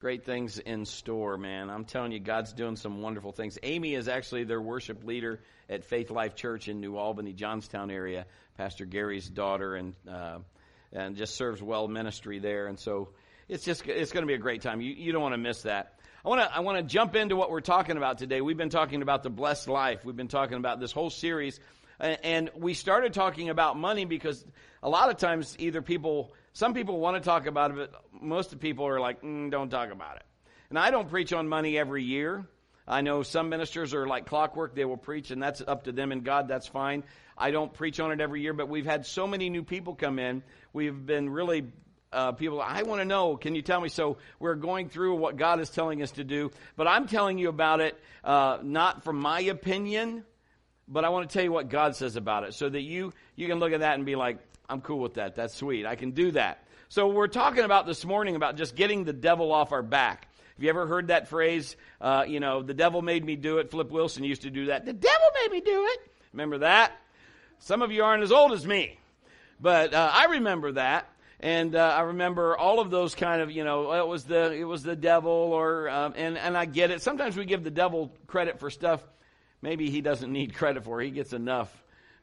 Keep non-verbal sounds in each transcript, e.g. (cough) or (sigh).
Great things in store, man. I'm telling you, God's doing some wonderful things. Amy is actually their worship leader at Faith Life Church in New Albany, Johnstown area. Pastor Gary's daughter, and uh, and just serves well ministry there. And so it's just it's going to be a great time. You you don't want to miss that. I want to I want to jump into what we're talking about today. We've been talking about the blessed life. We've been talking about this whole series, and we started talking about money because a lot of times either people some people want to talk about it, but most of the people are like, mm, don't talk about it. And I don't preach on money every year. I know some ministers are like clockwork. They will preach, and that's up to them and God. That's fine. I don't preach on it every year, but we've had so many new people come in. We've been really uh, people, I want to know, can you tell me? So we're going through what God is telling us to do, but I'm telling you about it uh, not from my opinion, but I want to tell you what God says about it so that you, you can look at that and be like, I'm cool with that. That's sweet. I can do that. So we're talking about this morning about just getting the devil off our back. Have you ever heard that phrase? Uh, you know, the devil made me do it. Flip Wilson used to do that. The devil made me do it. Remember that? Some of you aren't as old as me, but uh, I remember that. And uh, I remember all of those kind of, you know, it was the it was the devil, or um, and and I get it. Sometimes we give the devil credit for stuff maybe he doesn't need credit for. He gets enough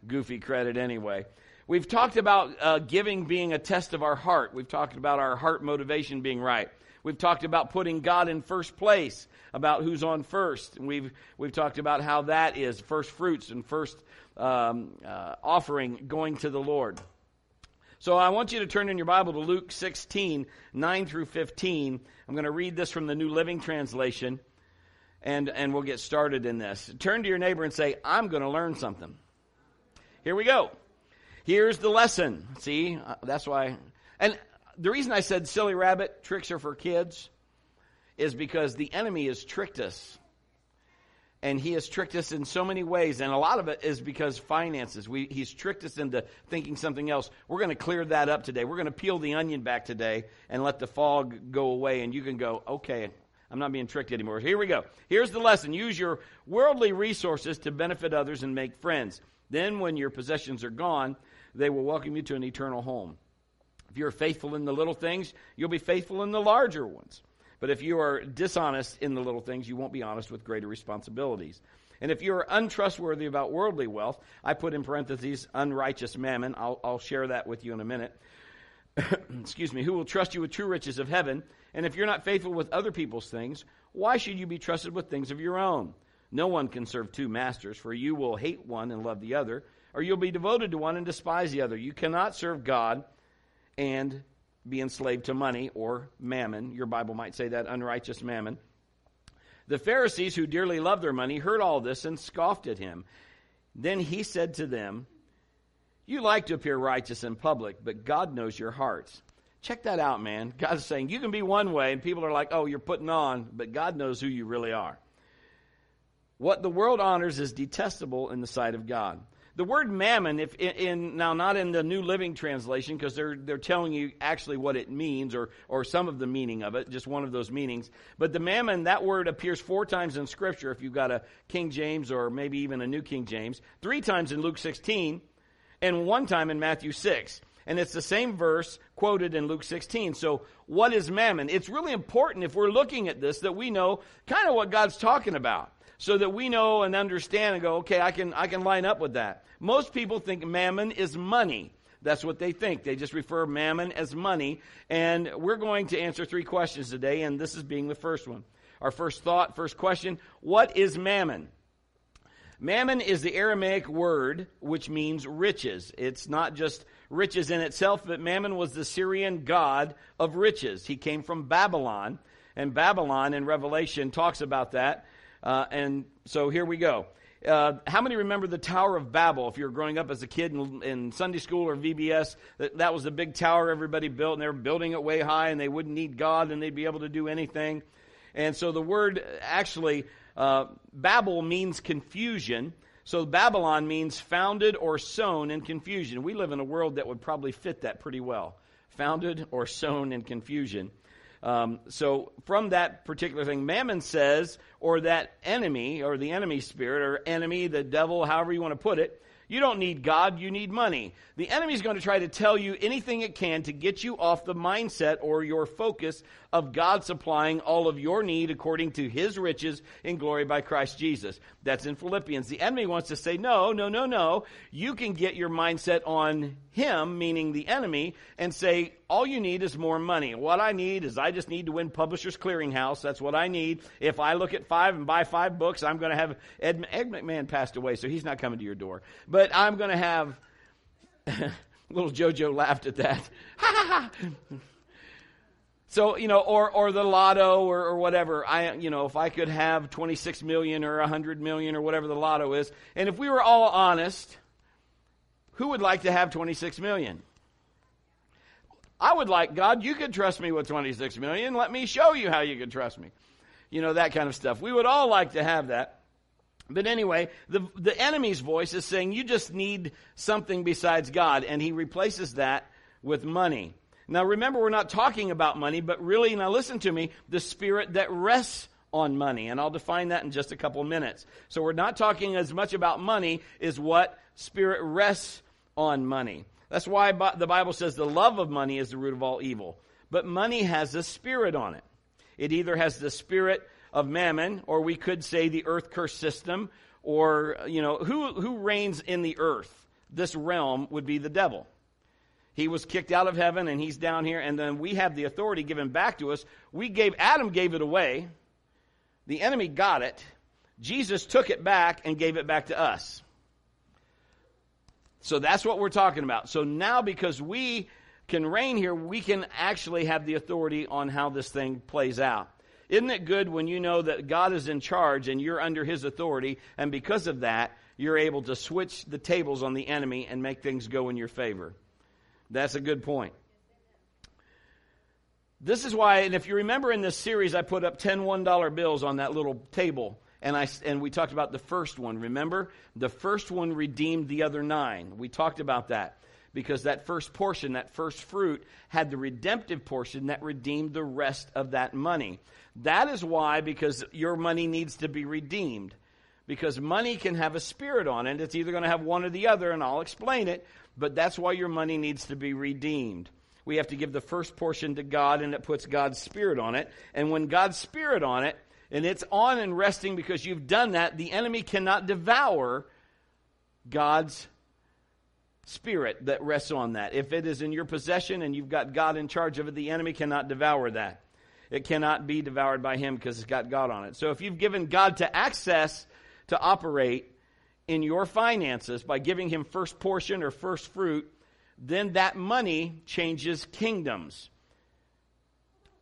goofy credit anyway. We've talked about uh, giving being a test of our heart. We've talked about our heart motivation being right. We've talked about putting God in first place, about who's on first. And we've, we've talked about how that is first fruits and first um, uh, offering going to the Lord. So I want you to turn in your Bible to Luke 16, 9 through 15. I'm going to read this from the New Living Translation, and, and we'll get started in this. Turn to your neighbor and say, I'm going to learn something. Here we go. Here's the lesson. See, uh, that's why. And the reason I said silly rabbit tricks are for kids is because the enemy has tricked us. And he has tricked us in so many ways, and a lot of it is because finances. We, he's tricked us into thinking something else. We're going to clear that up today. We're going to peel the onion back today and let the fog go away, and you can go, okay, I'm not being tricked anymore. Here we go. Here's the lesson use your worldly resources to benefit others and make friends. Then, when your possessions are gone, they will welcome you to an eternal home. If you're faithful in the little things, you'll be faithful in the larger ones. But if you are dishonest in the little things, you won't be honest with greater responsibilities. And if you're untrustworthy about worldly wealth, I put in parentheses unrighteous mammon. I'll, I'll share that with you in a minute. (coughs) Excuse me. Who will trust you with true riches of heaven? And if you're not faithful with other people's things, why should you be trusted with things of your own? No one can serve two masters, for you will hate one and love the other, or you'll be devoted to one and despise the other. You cannot serve God and be enslaved to money or mammon. Your Bible might say that unrighteous mammon. The Pharisees, who dearly loved their money, heard all this and scoffed at him. Then he said to them, You like to appear righteous in public, but God knows your hearts. Check that out, man. God's saying you can be one way, and people are like, Oh, you're putting on, but God knows who you really are. What the world honors is detestable in the sight of God. The word mammon, if in, in now not in the New Living Translation, because they're they're telling you actually what it means or or some of the meaning of it, just one of those meanings. But the mammon, that word appears four times in Scripture. If you've got a King James or maybe even a New King James, three times in Luke 16, and one time in Matthew 6 and it's the same verse quoted in Luke 16. So, what is mammon? It's really important if we're looking at this that we know kind of what God's talking about so that we know and understand and go, okay, I can, I can line up with that. Most people think mammon is money. That's what they think. They just refer mammon as money. And we're going to answer three questions today, and this is being the first one. Our first thought, first question What is mammon? Mammon is the Aramaic word which means riches. It's not just riches in itself, but Mammon was the Syrian god of riches. He came from Babylon, and Babylon in Revelation talks about that. Uh, and so here we go. Uh, how many remember the Tower of Babel? If you were growing up as a kid in, in, Sunday school or VBS, that, that was the big tower everybody built, and they were building it way high, and they wouldn't need God, and they'd be able to do anything. And so the word actually, uh, Babel means confusion. So Babylon means founded or sown in confusion. We live in a world that would probably fit that pretty well. Founded or sown in confusion. Um, so from that particular thing, Mammon says, or that enemy, or the enemy spirit, or enemy, the devil, however you want to put it, You don't need God, you need money. The enemy's going to try to tell you anything it can to get you off the mindset or your focus of God supplying all of your need according to his riches in glory by Christ Jesus. That's in Philippians. The enemy wants to say, no, no, no, no. You can get your mindset on him, meaning the enemy, and say, all you need is more money. What I need is I just need to win Publishers Clearinghouse. That's what I need. If I look at five and buy five books, I'm going to have Ed, Ed McMahon passed away, so he's not coming to your door. But I'm going to have. (laughs) little JoJo laughed at that. (laughs) so you know, or or the lotto or, or whatever. I you know, if I could have 26 million or 100 million or whatever the lotto is, and if we were all honest, who would like to have 26 million? I would like, God, you could trust me with 26 million. Let me show you how you can trust me. You know, that kind of stuff. We would all like to have that. But anyway, the, the enemy's voice is saying you just need something besides God, and he replaces that with money. Now remember, we're not talking about money, but really, now listen to me, the spirit that rests on money. And I'll define that in just a couple minutes. So we're not talking as much about money as what spirit rests on money. That's why the Bible says the love of money is the root of all evil. But money has a spirit on it. It either has the spirit of mammon, or we could say the earth curse system, or, you know, who, who reigns in the earth? This realm would be the devil. He was kicked out of heaven and he's down here, and then we have the authority given back to us. We gave, Adam gave it away. The enemy got it. Jesus took it back and gave it back to us. So that's what we're talking about. So now, because we can reign here, we can actually have the authority on how this thing plays out. Isn't it good when you know that God is in charge and you're under his authority, and because of that, you're able to switch the tables on the enemy and make things go in your favor? That's a good point. This is why, and if you remember in this series, I put up 10 $1 bills on that little table and I and we talked about the first one. Remember, the first one redeemed the other nine. We talked about that because that first portion, that first fruit, had the redemptive portion that redeemed the rest of that money. That is why, because your money needs to be redeemed. Because money can have a spirit on it. It's either going to have one or the other, and I'll explain it. But that's why your money needs to be redeemed. We have to give the first portion to God, and it puts God's spirit on it. And when God's spirit on it, and it's on and resting because you've done that, the enemy cannot devour God's spirit that rests on that. If it is in your possession and you've got God in charge of it, the enemy cannot devour that. It cannot be devoured by him because it's got God on it. So if you've given God to access to operate in your finances by giving him first portion or first fruit, then that money changes kingdoms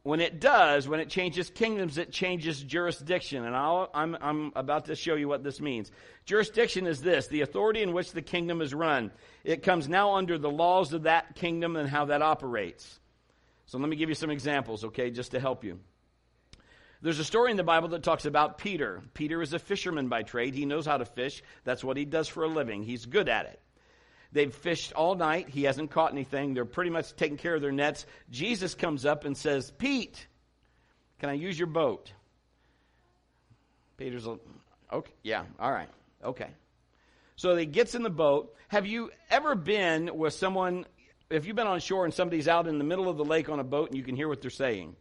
when it does, when it changes kingdoms, it changes jurisdiction. And i am I'm about to show you what this means. Jurisdiction is this the authority in which the kingdom is run. It comes now under the laws of that kingdom and how that operates. So let me give you some examples, okay, just to help you. There's a story in the Bible that talks about Peter. Peter is a fisherman by trade. He knows how to fish. That's what he does for a living. He's good at it. They've fished all night. He hasn't caught anything. They're pretty much taking care of their nets. Jesus comes up and says, Pete, can I use your boat? Peter's like, okay, yeah, all right, okay. So he gets in the boat. Have you ever been with someone, if you've been on shore and somebody's out in the middle of the lake on a boat and you can hear what they're saying?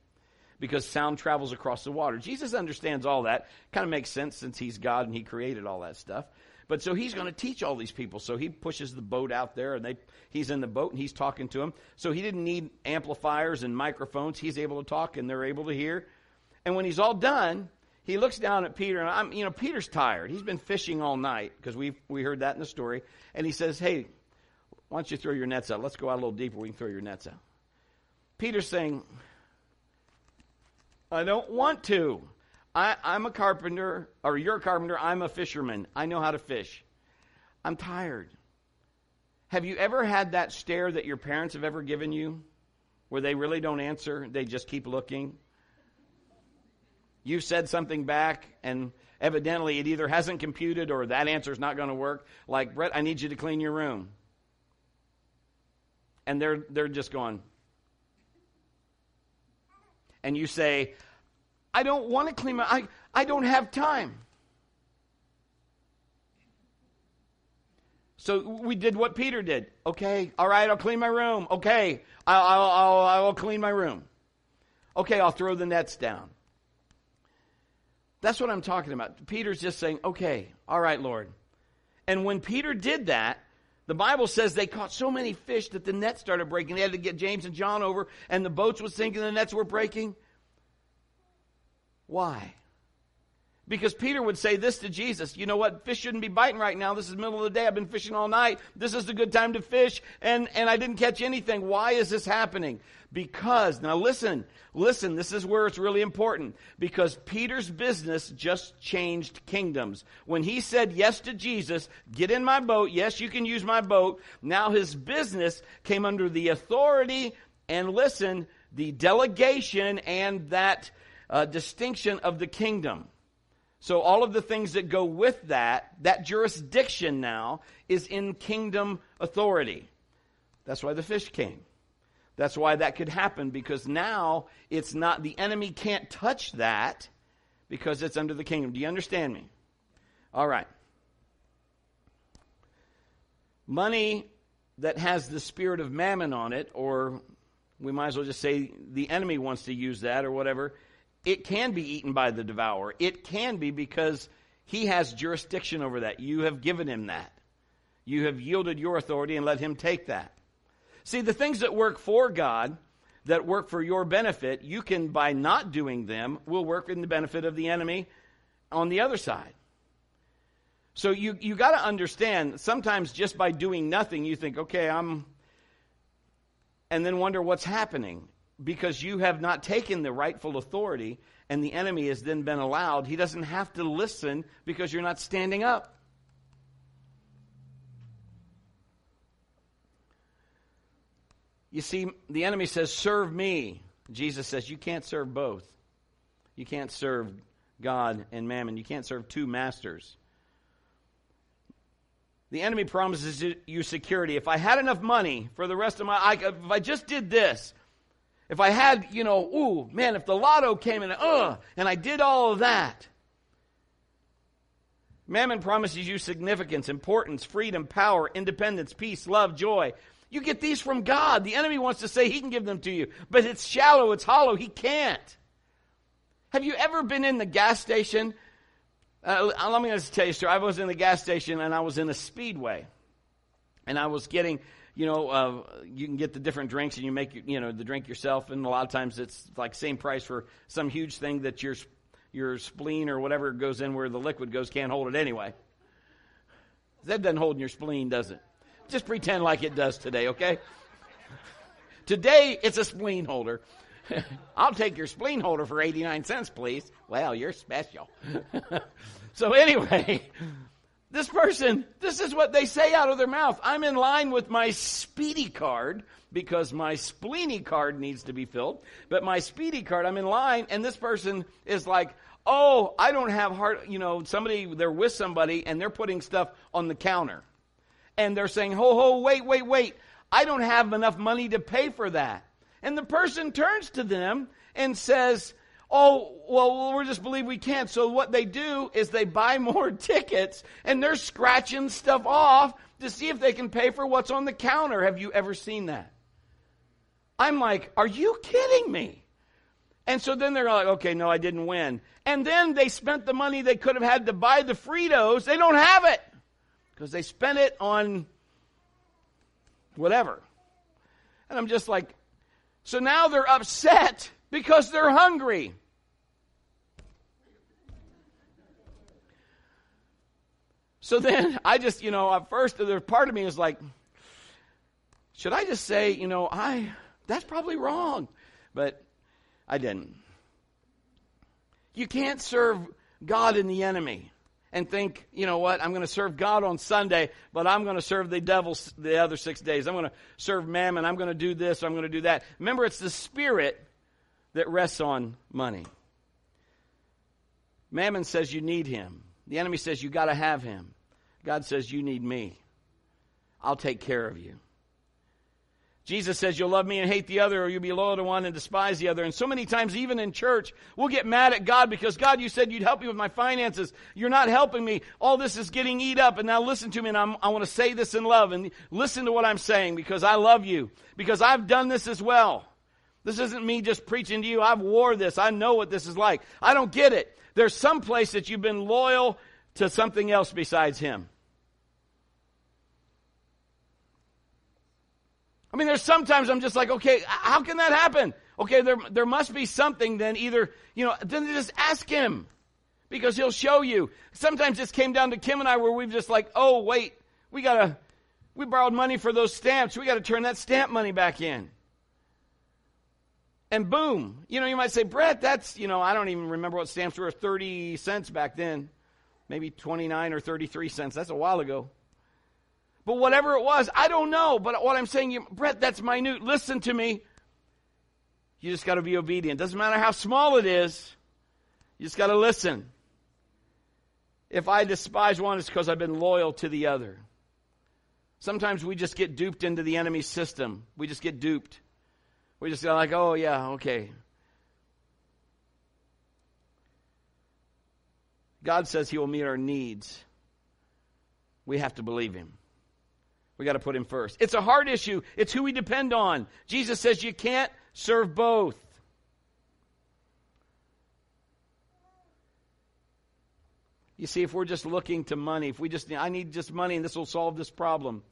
Because sound travels across the water. Jesus understands all that. Kind of makes sense since he's God and he created all that stuff. But so he's going to teach all these people. So he pushes the boat out there and they, he's in the boat and he's talking to them. So he didn't need amplifiers and microphones. He's able to talk and they're able to hear. And when he's all done, he looks down at Peter and I'm, you know, Peter's tired. He's been fishing all night because we we heard that in the story. And he says, Hey, why don't you throw your nets out? Let's go out a little deeper. We can throw your nets out. Peter's saying, I don't want to. I, I'm a carpenter, or you're a carpenter, I'm a fisherman. I know how to fish. I'm tired. Have you ever had that stare that your parents have ever given you where they really don't answer? They just keep looking? You've said something back, and evidently it either hasn't computed or that answer is not going to work. Like, Brett, I need you to clean your room. And they're, they're just going. And you say, I don't want to clean my I, I don't have time. So we did what Peter did. Okay, all right, I'll clean my room. Okay, I'll, I'll, I'll, I'll clean my room. Okay, I'll throw the nets down. That's what I'm talking about. Peter's just saying, okay, all right, Lord. And when Peter did that, the Bible says they caught so many fish that the net started breaking. They had to get James and John over, and the boats were sinking, the nets were breaking. Why? Because Peter would say this to Jesus, you know what, fish shouldn't be biting right now. This is the middle of the day. I've been fishing all night. This is the good time to fish, and, and I didn't catch anything. Why is this happening? Because, now listen, listen, this is where it's really important. Because Peter's business just changed kingdoms. When he said yes to Jesus, get in my boat, yes, you can use my boat, now his business came under the authority and listen, the delegation and that uh, distinction of the kingdom. So all of the things that go with that, that jurisdiction now is in kingdom authority. That's why the fish came. That's why that could happen because now it's not, the enemy can't touch that because it's under the kingdom. Do you understand me? All right. Money that has the spirit of mammon on it, or we might as well just say the enemy wants to use that or whatever, it can be eaten by the devourer. It can be because he has jurisdiction over that. You have given him that. You have yielded your authority and let him take that. See, the things that work for God, that work for your benefit, you can, by not doing them, will work in the benefit of the enemy on the other side. So you, you got to understand, sometimes just by doing nothing, you think, okay, I'm, and then wonder what's happening because you have not taken the rightful authority and the enemy has then been allowed, he doesn't have to listen because you're not standing up. You see, the enemy says, Serve me. Jesus says, You can't serve both. You can't serve God and mammon. You can't serve two masters. The enemy promises you security. If I had enough money for the rest of my life, if I just did this, if I had, you know, ooh, man, if the lotto came in, uh, and I did all of that. Mammon promises you significance, importance, freedom, power, independence, peace, love, joy. You get these from God. The enemy wants to say he can give them to you, but it's shallow, it's hollow. He can't. Have you ever been in the gas station? Uh, let me just tell you a story. I was in the gas station and I was in a speedway. And I was getting you know, uh, you can get the different drinks and you make, you know, the drink yourself. And a lot of times it's like same price for some huge thing that your, your spleen or whatever goes in where the liquid goes can't hold it anyway. That doesn't hold in your spleen, does it? Just pretend like it does today, okay? Today it's a spleen holder. (laughs) I'll take your spleen holder for 89 cents, please. Well, you're special. (laughs) so anyway, this person, this is what they say out of their mouth. I'm in line with my speedy card because my spleeny card needs to be filled. But my speedy card, I'm in line, and this person is like, oh, I don't have heart, you know, somebody, they're with somebody and they're putting stuff on the counter. And they're saying, ho, ho, wait, wait, wait. I don't have enough money to pay for that. And the person turns to them and says, oh, well, we just believe we can't. So what they do is they buy (laughs) more tickets and they're scratching stuff off to see if they can pay for what's on the counter. Have you ever seen that? I'm like, are you kidding me? And so then they're like, okay, no, I didn't win. And then they spent the money they could have had to buy the Fritos. They don't have it because they spent it on whatever. And I'm just like, so now they're upset because they're hungry. So then (laughs) I just, you know, at first there part of me is like, should I just say, you know, I that's probably wrong. But I didn't. You can't serve God and the enemy and think, you know what, I'm going to serve God on Sunday, but I'm going to serve the devil the other six days. I'm going to serve mammon. I'm going to do this. I'm going to do that. Remember, it's the spirit that rests on money. Mammon says you need him. The enemy says you got to have him. God says you need me. I'll take care of you. Jesus says you'll love me and hate the other, or you'll be loyal to one and despise the other. And so many times, even in church, we'll get mad at God because God, you said you'd help me with my finances. You're not helping me. All this is getting eat up. And now listen to me, and I'm, I want to say this in love. And listen to what I'm saying because I love you, because I've done this as well. This isn't me just preaching to you. I've wore this. I know what this is like. I don't get it. There's some place that you've been loyal to something else besides Him. I mean, there's sometimes I'm just like, okay, how can that happen? Okay, there, there must be something then either, you know, then just ask him because he'll show you. Sometimes this came down to Kim and I where we've just like, oh, wait, we gotta, we borrowed money for those stamps. We gotta turn that stamp money back in. And boom, you know, you might say, Brett, that's, you know, I don't even remember what stamps were 30 cents back then. Maybe 29 or 33 cents. That's a while ago. But whatever it was, I don't know. But what I'm saying, you, Brett, that's minute. Listen to me. You just got to be obedient. Doesn't matter how small it is. You just got to listen. If I despise one, it's because I've been loyal to the other. Sometimes we just get duped into the enemy's system. We just get duped. We just go like, oh yeah, okay. God says He will meet our needs. We have to believe Him. We got to put him first. It's a hard issue. It's who we depend on. Jesus says you can't serve both. You see, if we're just looking to money, if we just, I need just money and this will solve this problem,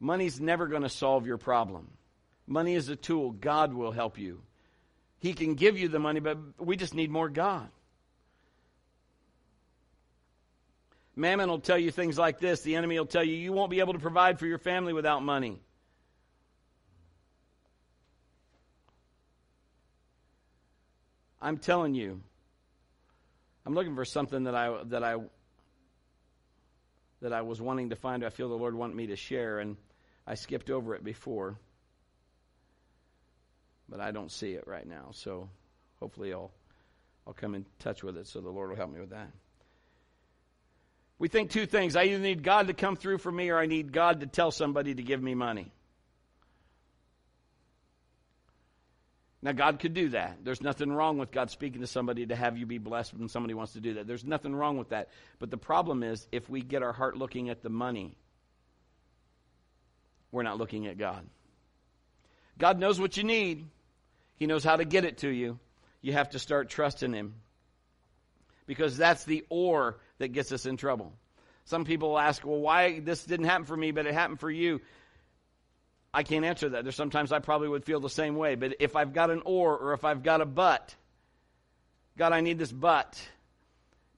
money's never going to solve your problem. Money is a tool. God will help you. He can give you the money, but we just need more God. Mammon will tell you things like this. The enemy will tell you, you won't be able to provide for your family without money. I'm telling you, I'm looking for something that I that I that I was wanting to find. I feel the Lord wanted me to share, and I skipped over it before, but I don't see it right now. So hopefully, I'll I'll come in touch with it. So the Lord will help me with that. We think two things. I either need God to come through for me or I need God to tell somebody to give me money. Now, God could do that. There's nothing wrong with God speaking to somebody to have you be blessed when somebody wants to do that. There's nothing wrong with that. But the problem is, if we get our heart looking at the money, we're not looking at God. God knows what you need, He knows how to get it to you. You have to start trusting Him. Because that's the or that gets us in trouble. Some people ask, well, why this didn't happen for me, but it happened for you. I can't answer that. There's sometimes I probably would feel the same way. But if I've got an or or if I've got a but, God, I need this but.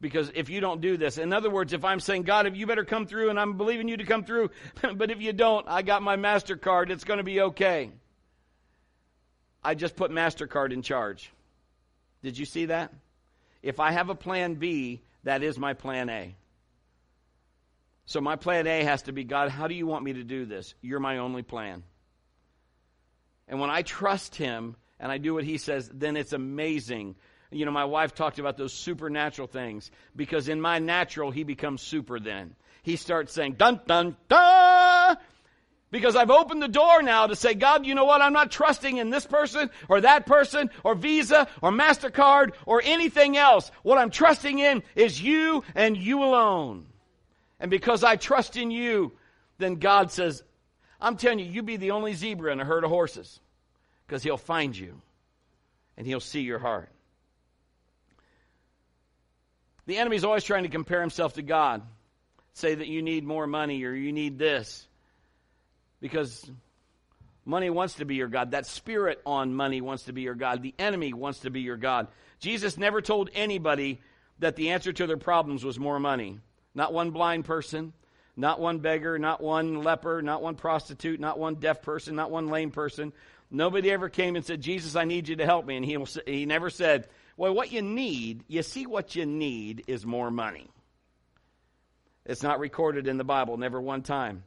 Because if you don't do this, in other words, if I'm saying, God, if you better come through and I'm believing you to come through, (laughs) but if you don't, I got my MasterCard, it's going to be okay. I just put MasterCard in charge. Did you see that? If I have a plan B, that is my plan A. So my plan A has to be God, how do you want me to do this? You're my only plan. And when I trust Him and I do what He says, then it's amazing. You know, my wife talked about those supernatural things because in my natural, He becomes super then. He starts saying, dun, dun, dun. Because I've opened the door now to say, God, you know what? I'm not trusting in this person or that person or Visa or MasterCard or anything else. What I'm trusting in is you and you alone. And because I trust in you, then God says, I'm telling you, you be the only zebra in a herd of horses because he'll find you and he'll see your heart. The enemy's always trying to compare himself to God. Say that you need more money or you need this because money wants to be your God. That spirit on money wants to be your God. The enemy wants to be your God. Jesus never told anybody that the answer to their problems was more money. Not one blind person, not one beggar, not one leper, not one prostitute, not one deaf person, not one lame person. Nobody ever came and said, Jesus, I need you to help me. And he, he never said, Well, what you need, you see, what you need is more money. It's not recorded in the Bible, never one time.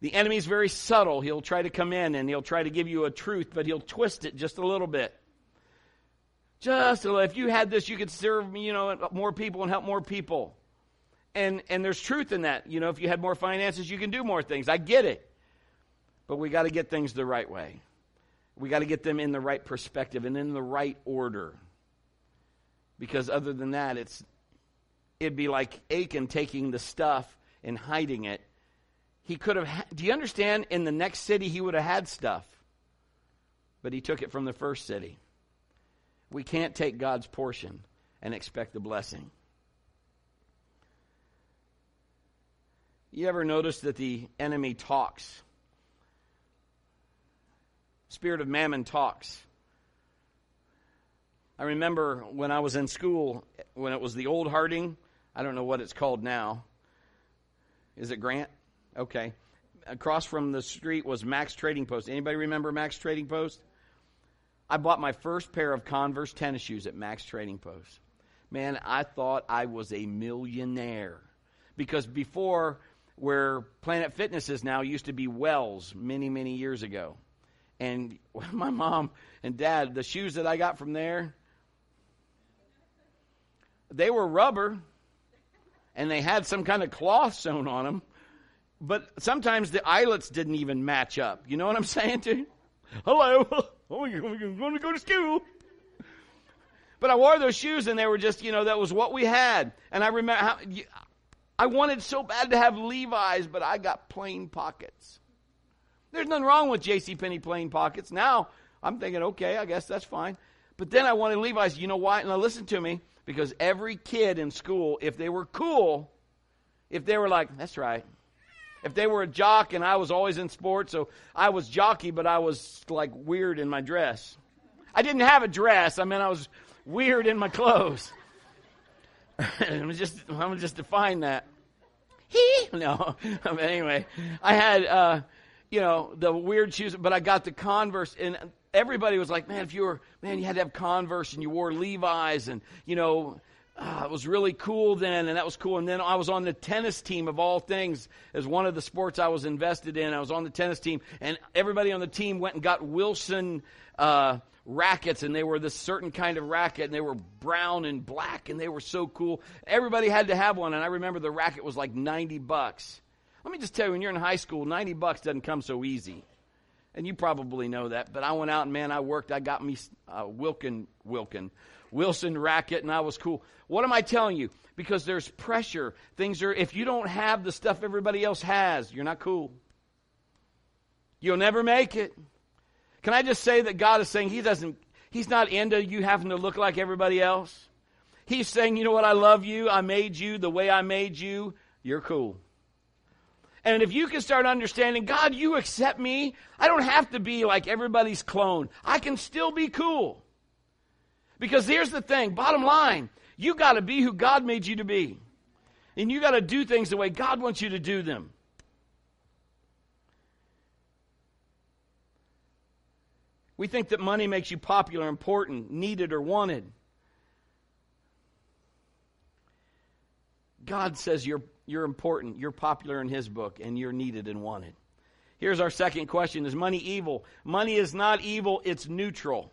The enemy's very subtle. He'll try to come in and he'll try to give you a truth, but he'll twist it just a little bit. Just a little. If you had this, you could serve, you know, more people and help more people. And and there's truth in that. You know, if you had more finances, you can do more things. I get it. But we got to get things the right way. We got to get them in the right perspective and in the right order. Because other than that, it's it'd be like Achan taking the stuff and hiding it. He could have. Ha- Do you understand? In the next city, he would have had stuff, but he took it from the first city. We can't take God's portion and expect the blessing. You ever notice that the enemy talks? Spirit of mammon talks. I remember when I was in school, when it was the old Harding, I don't know what it's called now. Is it Grant? Okay. Across from the street was Max Trading Post. Anybody remember Max Trading Post? I bought my first pair of Converse tennis shoes at Max Trading Post. Man, I thought I was a millionaire. Because before, where Planet Fitness is now, used to be Wells many, many years ago. And (laughs) my mom and dad, the shoes that I got from there, they were rubber and they had some kind of cloth sewn on them. But sometimes the eyelets didn't even match up. You know what I'm (laughs) saying you? Hello. (laughs) Oh, you're going to go to school. But I wore those shoes and they were just, you know, that was what we had. And I remember how, I wanted so bad to have Levi's, but I got plain pockets. There's nothing wrong with J.C. Penney plain pockets. Now I'm thinking, okay, I guess that's fine. But then I wanted Levi's. You know why? Now listen to me, because every kid in school, if they were cool, if they were like, that's right. If they were a jock and I was always in sports, so I was jockey, but I was like weird in my dress. I didn't have a dress. I mean, I was weird in my clothes. (laughs) I'm just, I'm gonna just define that. He no. (laughs) But anyway, I had, uh, you know, the weird shoes, but I got the Converse, and everybody was like, "Man, if you were, man, you had to have Converse, and you wore Levi's, and you know." Uh, it was really cool then, and that was cool. And then I was on the tennis team of all things, as one of the sports I was invested in. I was on the tennis team, and everybody on the team went and got Wilson uh, rackets, and they were this certain kind of racket, and they were brown and black, and they were so cool. Everybody had to have one, and I remember the racket was like 90 bucks. Let me just tell you, when you're in high school, 90 bucks doesn't come so easy. And you probably know that, but I went out and man, I worked. I got me uh, Wilkin, Wilkin, Wilson racket, and I was cool. What am I telling you? Because there's pressure. Things are, if you don't have the stuff everybody else has, you're not cool. You'll never make it. Can I just say that God is saying He doesn't, He's not into you having to look like everybody else. He's saying, you know what, I love you. I made you the way I made you. You're cool. And if you can start understanding, God, you accept me, I don't have to be like everybody's clone. I can still be cool. Because here's the thing bottom line, you got to be who God made you to be. And you got to do things the way God wants you to do them. We think that money makes you popular, important, needed, or wanted. God says you're, you're important, you're popular in His book, and you're needed and wanted. Here's our second question Is money evil? Money is not evil, it's neutral.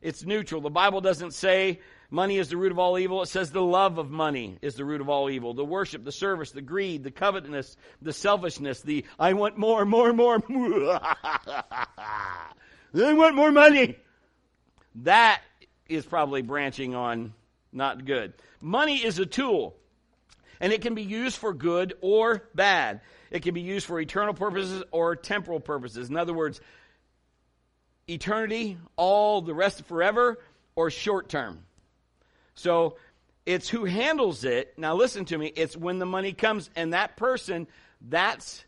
It's neutral. The Bible doesn't say money is the root of all evil. It says the love of money is the root of all evil. The worship, the service, the greed, the covetousness, the selfishness, the I want more, more, more. (laughs) I want more money. That is probably branching on not good. Money is a tool, and it can be used for good or bad. It can be used for eternal purposes or temporal purposes. In other words, eternity, all the rest forever, or short term. So it's who handles it. Now listen to me. It's when the money comes and that person, that's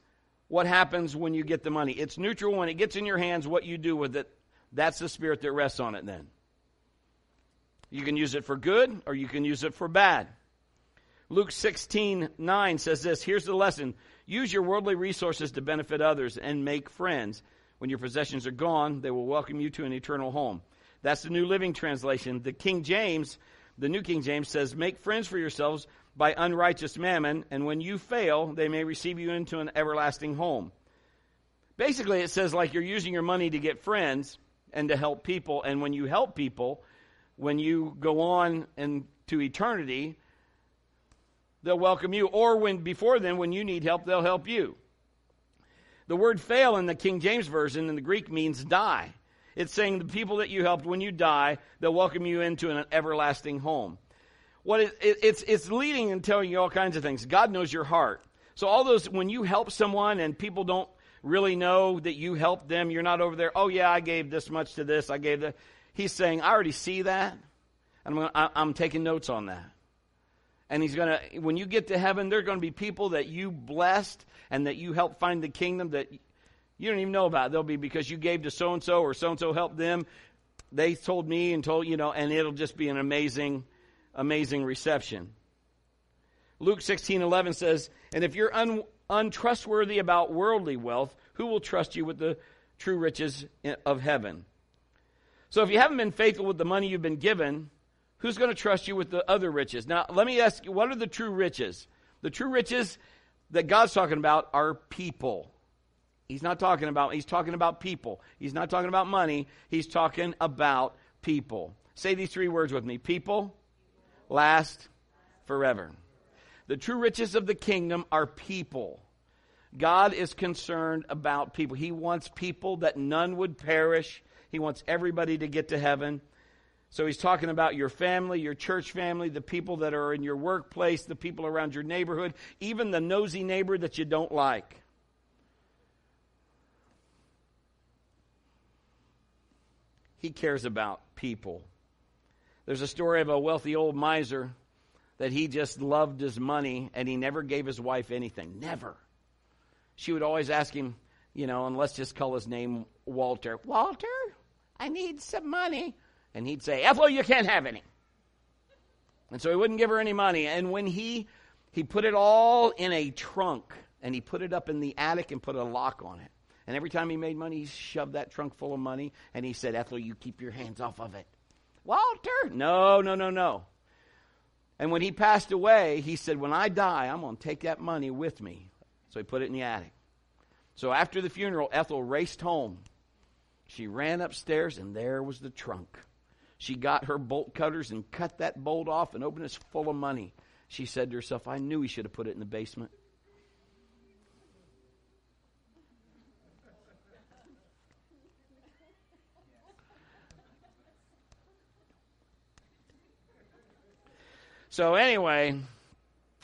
what happens when you get the money. It's neutral when it gets in your hands, what you do with it. That's the spirit that rests on it then. You can use it for good or you can use it for bad. Luke 16, 9 says this Here's the lesson use your worldly resources to benefit others and make friends. When your possessions are gone, they will welcome you to an eternal home. That's the New Living Translation. The King James, the New King James says, Make friends for yourselves by unrighteous mammon, and when you fail, they may receive you into an everlasting home. Basically, it says like you're using your money to get friends and to help people, and when you help people, when you go on into eternity, they'll welcome you. Or when before then, when you need help, they'll help you. The word fail in the King James Version in the Greek means die. It's saying the people that you helped when you die, they'll welcome you into an everlasting home. What it, it, it's, it's leading and telling you all kinds of things. God knows your heart. So all those, when you help someone and people don't really know that you helped them, you're not over there, oh yeah, I gave this much to this, I gave that. He's saying, I already see that, and I'm, gonna, I'm taking notes on that. And he's going to, when you get to heaven, there are going to be people that you blessed and that you helped find the kingdom that you don't even know about. They'll be because you gave to so and so or so and so helped them. They told me and told, you know, and it'll just be an amazing, amazing reception. Luke 16 11 says, And if you're un, untrustworthy about worldly wealth, who will trust you with the true riches of heaven? So if you haven't been faithful with the money you've been given, who's going to trust you with the other riches? Now, let me ask you, what are the true riches? The true riches that God's talking about are people. He's not talking about, he's talking about people. He's not talking about money. He's talking about people. Say these three words with me people last forever. The true riches of the kingdom are people. God is concerned about people. He wants people that none would perish. He wants everybody to get to heaven. So he's talking about your family, your church family, the people that are in your workplace, the people around your neighborhood, even the nosy neighbor that you don't like. He cares about people. There's a story of a wealthy old miser that he just loved his money and he never gave his wife anything. Never. She would always ask him, you know, and let's just call his name Walter. Walter, I need some money. And he'd say, Ethel, you can't have any. And so he wouldn't give her any money. And when he he put it all in a trunk and he put it up in the attic and put a lock on it. And every time he made money, he shoved that trunk full of money and he said, Ethel, you keep your hands off of it. Walter! No, no, no, no. And when he passed away, he said, When I die, I'm going to take that money with me. So he put it in the attic. So after the funeral, Ethel raced home. She ran upstairs, and there was the trunk. She got her bolt cutters and cut that bolt off and opened it full of money. She said to herself, I knew he should have put it in the basement. So, anyway,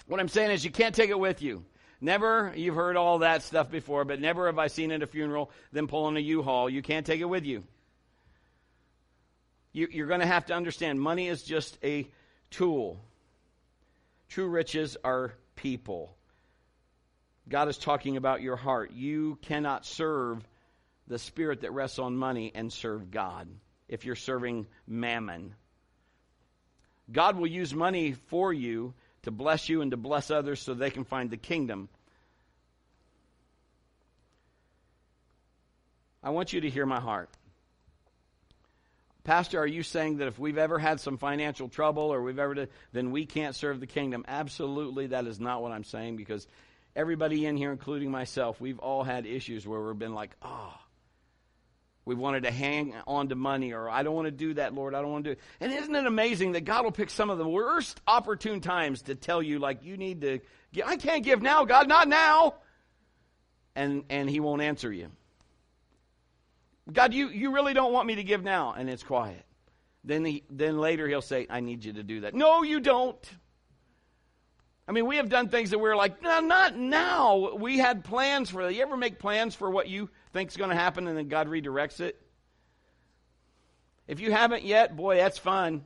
what I'm saying is you can't take it with you. Never, you've heard all that stuff before, but never have I seen at a funeral them pulling a U-Haul. You can't take it with you. You you're going to have to understand money is just a tool. True riches are people. God is talking about your heart. You cannot serve the spirit that rests on money and serve God if you're serving mammon. God will use money for you to bless you and to bless others so they can find the kingdom. I want you to hear my heart. Pastor, are you saying that if we've ever had some financial trouble or we've ever, to, then we can't serve the kingdom? Absolutely, that is not what I'm saying because everybody in here, including myself, we've all had issues where we've been like, ah. oh, we wanted to hang on to money, or I don't want to do that, Lord. I don't want to do it. And isn't it amazing that God will pick some of the worst opportune times to tell you, like, you need to, I can't give now, God, not now. And, and He won't answer you. God, you, you really don't want me to give now. And it's quiet. Then, he, then later He'll say, I need you to do that. No, you don't. I mean, we have done things that we're like, no, not now. We had plans for that. You ever make plans for what you think's going to happen and then God redirects it? If you haven't yet, boy, that's fun.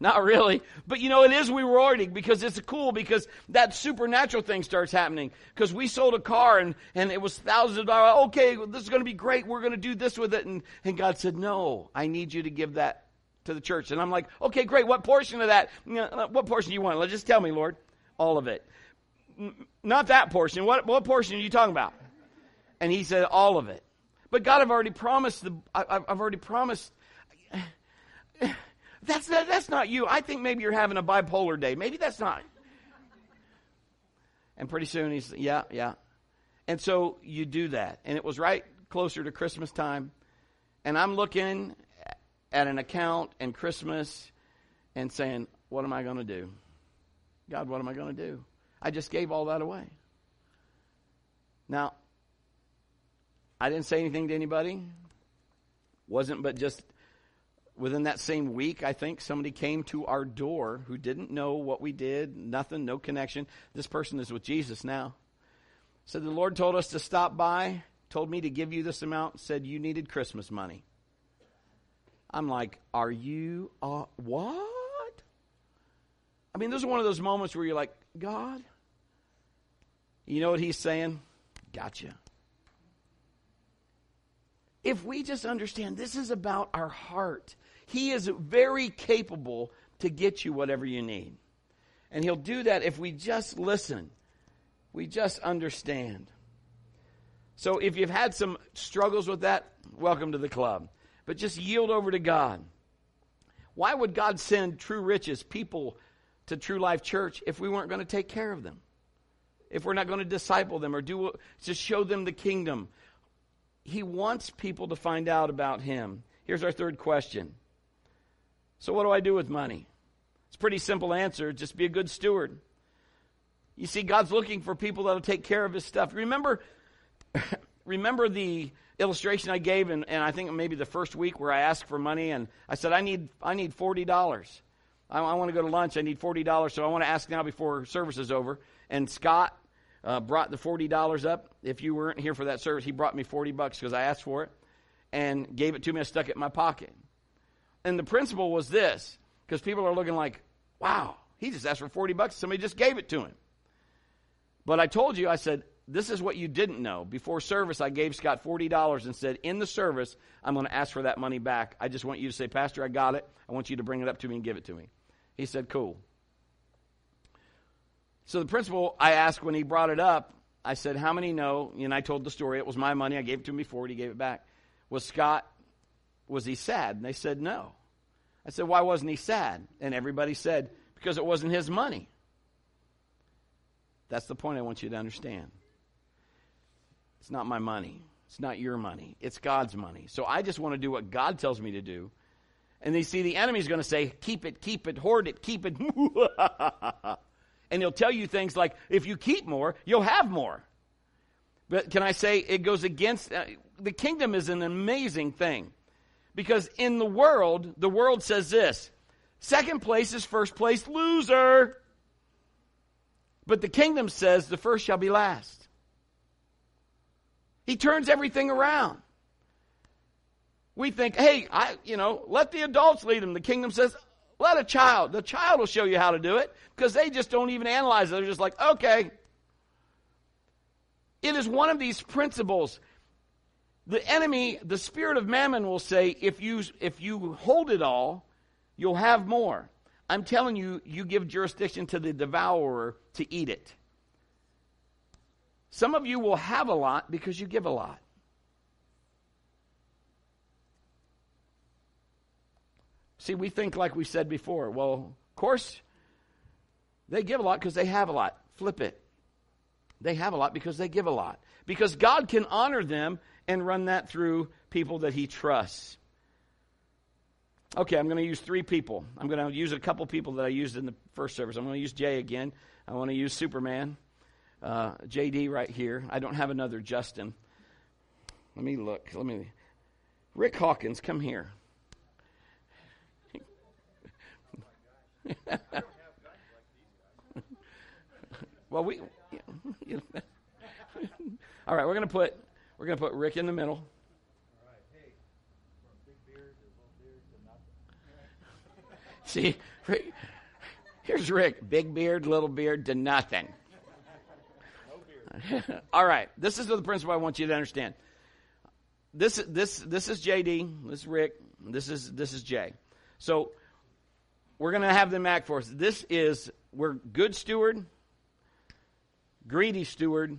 Not really. But you know, it is rewarding because it's cool because that supernatural thing starts happening. Because we sold a car and, and it was thousands of dollars. Okay, this is going to be great. We're going to do this with it. And, and God said, no, I need you to give that to the church. And I'm like, okay, great. What portion of that? Uh, what portion do you want? Let's just tell me, Lord. All of it. Not that portion. What, what portion are you talking about? And he said, all of it. But God, I've already promised the, I, have already promised. That's, that's not you. I think maybe you're having a bipolar day. Maybe that's not. And pretty soon he's, yeah, yeah. And so you do that. And it was right closer to Christmas time. And I'm looking at an account and Christmas and saying, what am I going to do? God, what am I going to do? I just gave all that away. Now, I didn't say anything to anybody. Wasn't but just within that same week, I think, somebody came to our door who didn't know what we did, nothing, no connection. This person is with Jesus now. Said, The Lord told us to stop by, told me to give you this amount, said you needed Christmas money. I'm like, Are you, uh, what? I mean, this is one of those moments where you're like, God, you know what he's saying? Gotcha. If we just understand this is about our heart, he is very capable to get you whatever you need. And he'll do that if we just listen, we just understand. So if you've had some struggles with that, welcome to the club. But just yield over to God. Why would God send true riches, people to True Life Church, if we weren't going to take care of them? If we're not going to disciple them or do just show them the kingdom? He wants people to find out about Him. Here's our third question. So, what do I do with money? It's a pretty simple answer just be a good steward. You see, God's looking for people that'll take care of His stuff. Remember, (laughs) remember the illustration I gave, and, and I think maybe the first week where I asked for money, and I said, I need, I need $40. I, I want to go to lunch. I need $40, so I want to ask now before service is over. And Scott uh, brought the $40 up. If you weren't here for that service, he brought me 40 bucks because I asked for it and gave it to me. I stuck it in my pocket. And the principle was this because people are looking like, wow, he just asked for 40 bucks. Somebody just gave it to him. But I told you, I said, this is what you didn't know. Before service, I gave Scott $40 and said, in the service, I'm going to ask for that money back. I just want you to say, Pastor, I got it. I want you to bring it up to me and give it to me. He said, cool. So the principle, I asked when he brought it up, I said, how many know? And I told the story. It was my money. I gave it to him before. He gave it back. Was Scott, was he sad? And they said, no. I said, why wasn't he sad? And everybody said, because it wasn't his money. That's the point I want you to understand. It's not my money. It's not your money. It's God's money. So I just want to do what God tells me to do. And they see the enemy's going to say, keep it, keep it, hoard it, keep it. (laughs) and he'll tell you things like, if you keep more, you'll have more. But can I say it goes against, uh, the kingdom is an amazing thing. Because in the world, the world says this second place is first place loser. But the kingdom says the first shall be last. He turns everything around. We think, hey, I, you know, let the adults lead them. The kingdom says, let a child. The child will show you how to do it because they just don't even analyze it. They're just like, okay. It is one of these principles. The enemy, the spirit of mammon will say, if you, if you hold it all, you'll have more. I'm telling you, you give jurisdiction to the devourer to eat it. Some of you will have a lot because you give a lot. See, we think like we said before. Well, of course, they give a lot because they have a lot. Flip it. They have a lot because they give a lot. Because God can honor them and run that through people that He trusts. Okay, I'm going to use three people. I'm going to use a couple people that I used in the first service. I'm going to use Jay again. I want to use Superman uh, JD right here. I don't have another Justin. Let me look. Let me. Rick Hawkins, come here. (laughs) well, we. You (laughs) know, all right, we're gonna put we're gonna put Rick in the middle. See, Rick, here's Rick, big beard, little beard, to nothing. (laughs) All right. This is the principle I want you to understand. This this this is JD. This is Rick. This is this is Jay. So we're going to have them act for us. This is we're good steward, greedy steward,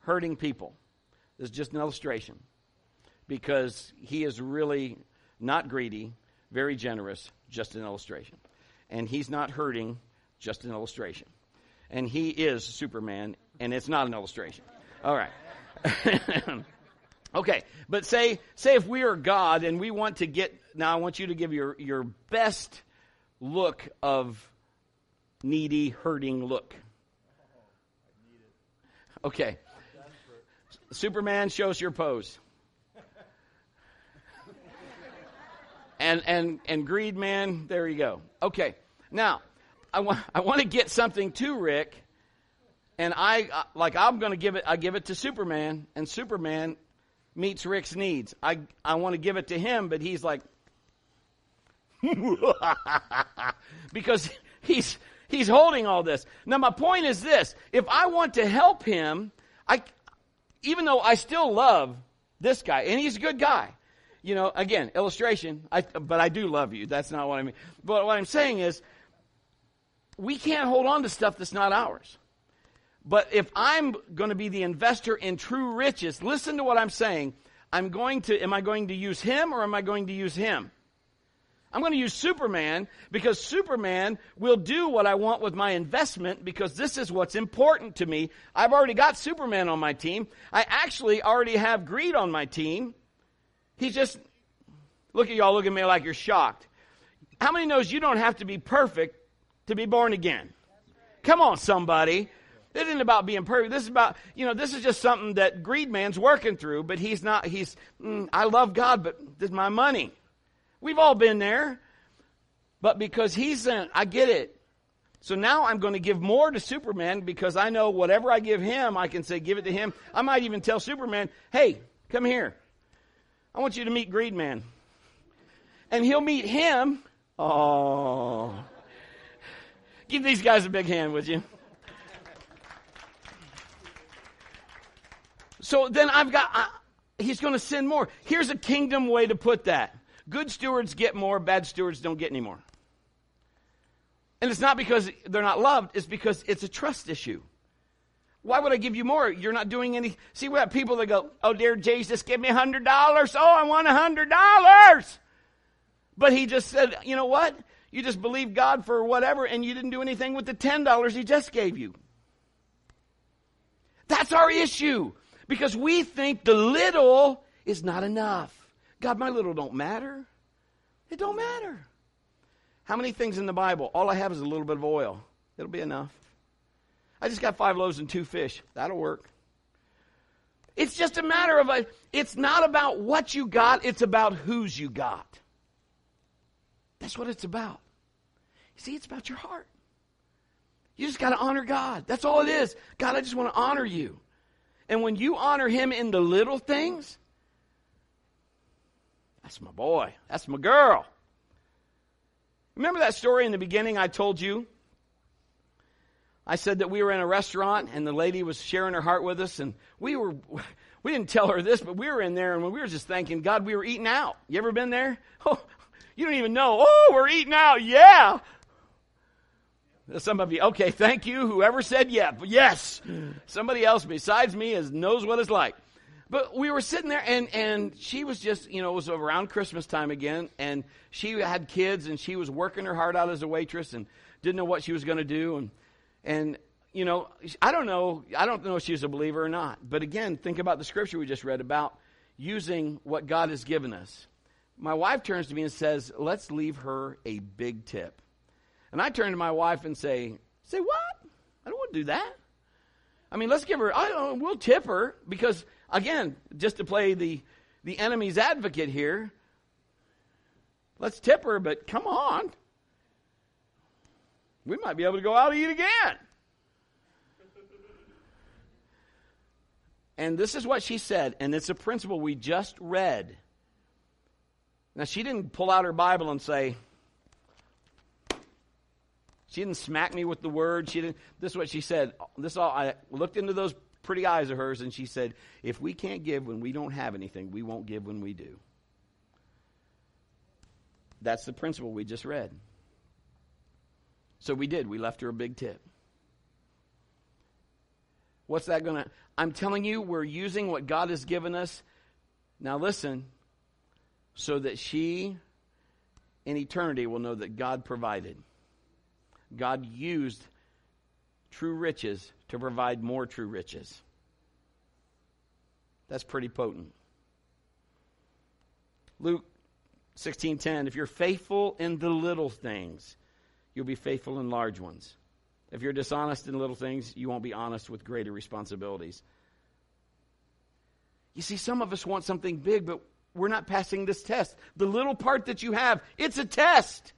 hurting people. This is just an illustration because he is really not greedy, very generous, just an illustration. And he's not hurting, just an illustration. And he is Superman and it's not an illustration. All right. (laughs) okay, but say say if we are God and we want to get now I want you to give your your best look of needy, hurting look. Okay. Superman, shows your pose. and and and greed man, there you go. Okay. Now, I want I want to get something to Rick and I uh, like I'm going to give it I give it to Superman and Superman meets Rick's needs. I I want to give it to him but he's like (laughs) because he's he's holding all this. Now my point is this, if I want to help him, I even though I still love this guy and he's a good guy. You know, again, illustration, I, but I do love you. That's not what I mean. But what I'm saying is we can't hold on to stuff that's not ours. But if I'm going to be the investor in true riches, listen to what I'm saying. I'm going to, am I going to use him or am I going to use him? I'm going to use Superman because Superman will do what I want with my investment because this is what's important to me. I've already got Superman on my team. I actually already have greed on my team. He's just, look at y'all, look at me like you're shocked. How many knows you don't have to be perfect to be born again? Come on, somebody. This isn't about being perfect. This is about, you know, this is just something that greed man's working through, but he's not, he's, mm, I love God, but this is my money. We've all been there. But because he's in, I get it. So now I'm going to give more to Superman because I know whatever I give him, I can say, give it to him. I might even tell Superman, hey, come here. I want you to meet Greed Man. And he'll meet him. Oh. Give these guys a big hand, would you? So then I've got, uh, he's going to send more. Here's a kingdom way to put that good stewards get more, bad stewards don't get any more. And it's not because they're not loved, it's because it's a trust issue. Why would I give you more? You're not doing any. See, we have people that go, Oh, dear Jesus, give me a $100. Oh, I want a $100. But he just said, You know what? You just believed God for whatever, and you didn't do anything with the $10 he just gave you. That's our issue. Because we think the little is not enough. God, my little don't matter. It don't matter. How many things in the Bible? All I have is a little bit of oil. It'll be enough. I just got five loaves and two fish. That'll work. It's just a matter of a, it's not about what you got, it's about whose you got. That's what it's about. You See, it's about your heart. You just got to honor God. That's all it is. God, I just want to honor you. And when you honor him in the little things, that's my boy. That's my girl. Remember that story in the beginning I told you? I said that we were in a restaurant and the lady was sharing her heart with us and we were we didn't tell her this, but we were in there and we were just thanking God we were eating out. You ever been there? (laughs) Oh, you don't even know. Oh, we're eating out. Yeah. Some of you, okay, thank you, whoever said yeah, yes. Somebody else besides me is, knows what it's like. But we were sitting there and, and she was just, you know, it was around Christmas time again and she had kids and she was working her heart out as a waitress and didn't know what she was going to do. And, and, you know, I don't know, I don't know if she was a believer or not. But again, think about the scripture we just read about using what God has given us. My wife turns to me and says, let's leave her a big tip. And I turn to my wife and say, say what? I don't want to do that. I mean, let's give her, I don't, we'll tip her because, again, just to play the, the enemy's advocate here, let's tip her, but come on. We might be able to go out and eat again. And this is what she said, and it's a principle we just read. Now, she didn't pull out her Bible and say, she didn't smack me with the word. She didn't. This is what she said. This all. I looked into those pretty eyes of hers, and she said, "If we can't give when we don't have anything, we won't give when we do." That's the principle we just read. So we did. We left her a big tip. What's that going to? I'm telling you, we're using what God has given us. Now listen, so that she in eternity will know that God provided. God used true riches to provide more true riches. That's pretty potent. Luke 16:10 If you're faithful in the little things, you'll be faithful in large ones. If you're dishonest in little things, you won't be honest with greater responsibilities. You see, some of us want something big, but we're not passing this test. The little part that you have, it's a test.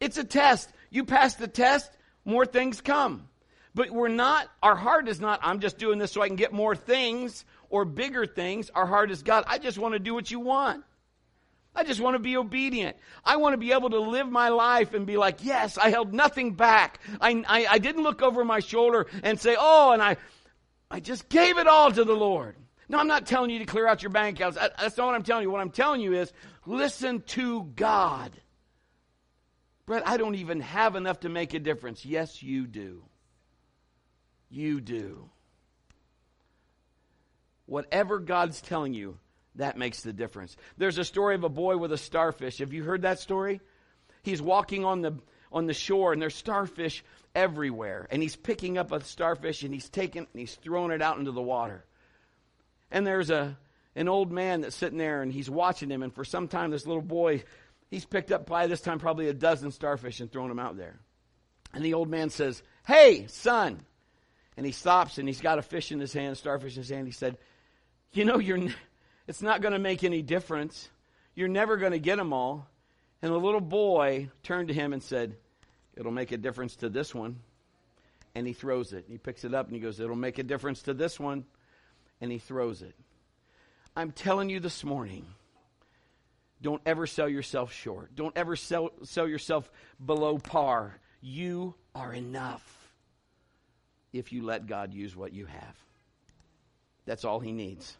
It's a test. You pass the test, more things come. But we're not, our heart is not, I'm just doing this so I can get more things or bigger things. Our heart is, God, I just want to do what you want. I just want to be obedient. I want to be able to live my life and be like, yes, I held nothing back. I, I, I didn't look over my shoulder and say, oh, and I, I just gave it all to the Lord. No, I'm not telling you to clear out your bank accounts. That's not what I'm telling you. What I'm telling you is listen to God. Brett, I don't even have enough to make a difference. Yes, you do. You do. Whatever God's telling you, that makes the difference. There's a story of a boy with a starfish. Have you heard that story? He's walking on the on the shore and there's starfish everywhere and he's picking up a starfish and he's taking and he's throwing it out into the water. And there's a an old man that's sitting there and he's watching him and for some time this little boy he's picked up by this time probably a dozen starfish and thrown them out there. And the old man says, "Hey, son." And he stops and he's got a fish in his hand, starfish in his hand. He said, "You know you're it's not going to make any difference. You're never going to get them all. And the little boy turned to him and said, It'll make a difference to this one. And he throws it. He picks it up and he goes, It'll make a difference to this one. And he throws it. I'm telling you this morning, don't ever sell yourself short. Don't ever sell, sell yourself below par. You are enough if you let God use what you have. That's all he needs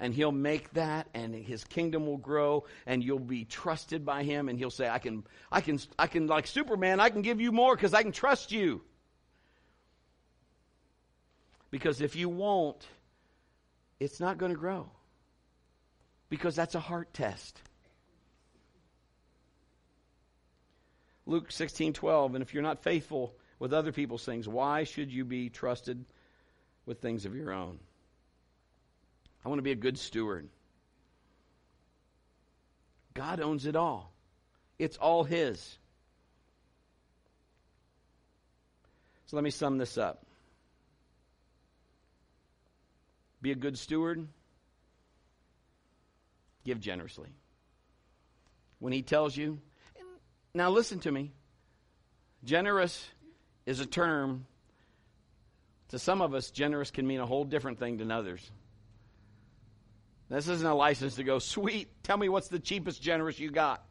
and he'll make that and his kingdom will grow and you'll be trusted by him and he'll say i can i can i can like superman i can give you more because i can trust you because if you won't it's not going to grow because that's a heart test luke 16 12 and if you're not faithful with other people's things why should you be trusted with things of your own I want to be a good steward. God owns it all, it's all His. So let me sum this up. Be a good steward. Give generously. When He tells you, now listen to me. Generous is a term. To some of us, generous can mean a whole different thing than others. This isn't a license to go, sweet, tell me what's the cheapest generous you got.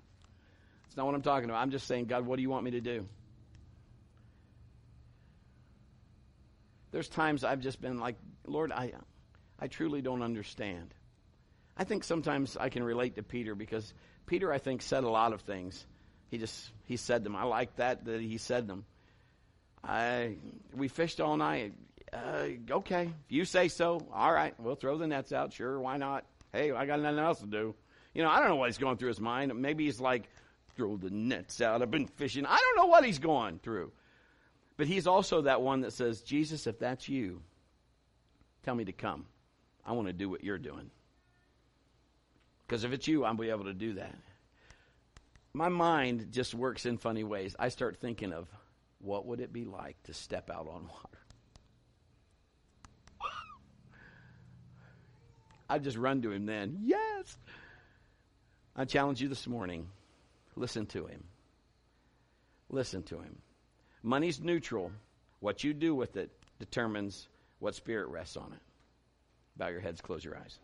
That's not what I'm talking about. I'm just saying, God, what do you want me to do? There's times I've just been like, Lord, I, I truly don't understand. I think sometimes I can relate to Peter because Peter, I think, said a lot of things. He just he said them. I like that that he said them. I we fished all night uh, okay, if you say so, all right, we'll throw the nets out. Sure, why not? Hey, I got nothing else to do. You know, I don't know what he's going through his mind. Maybe he's like, throw the nets out. I've been fishing. I don't know what he's going through. But he's also that one that says, Jesus, if that's you, tell me to come. I want to do what you're doing. Because if it's you, I'll be able to do that. My mind just works in funny ways. I start thinking of what would it be like to step out on water? I'd just run to him then. Yes. I challenge you this morning. Listen to him. Listen to him. Money's neutral. What you do with it determines what spirit rests on it. Bow your heads, close your eyes.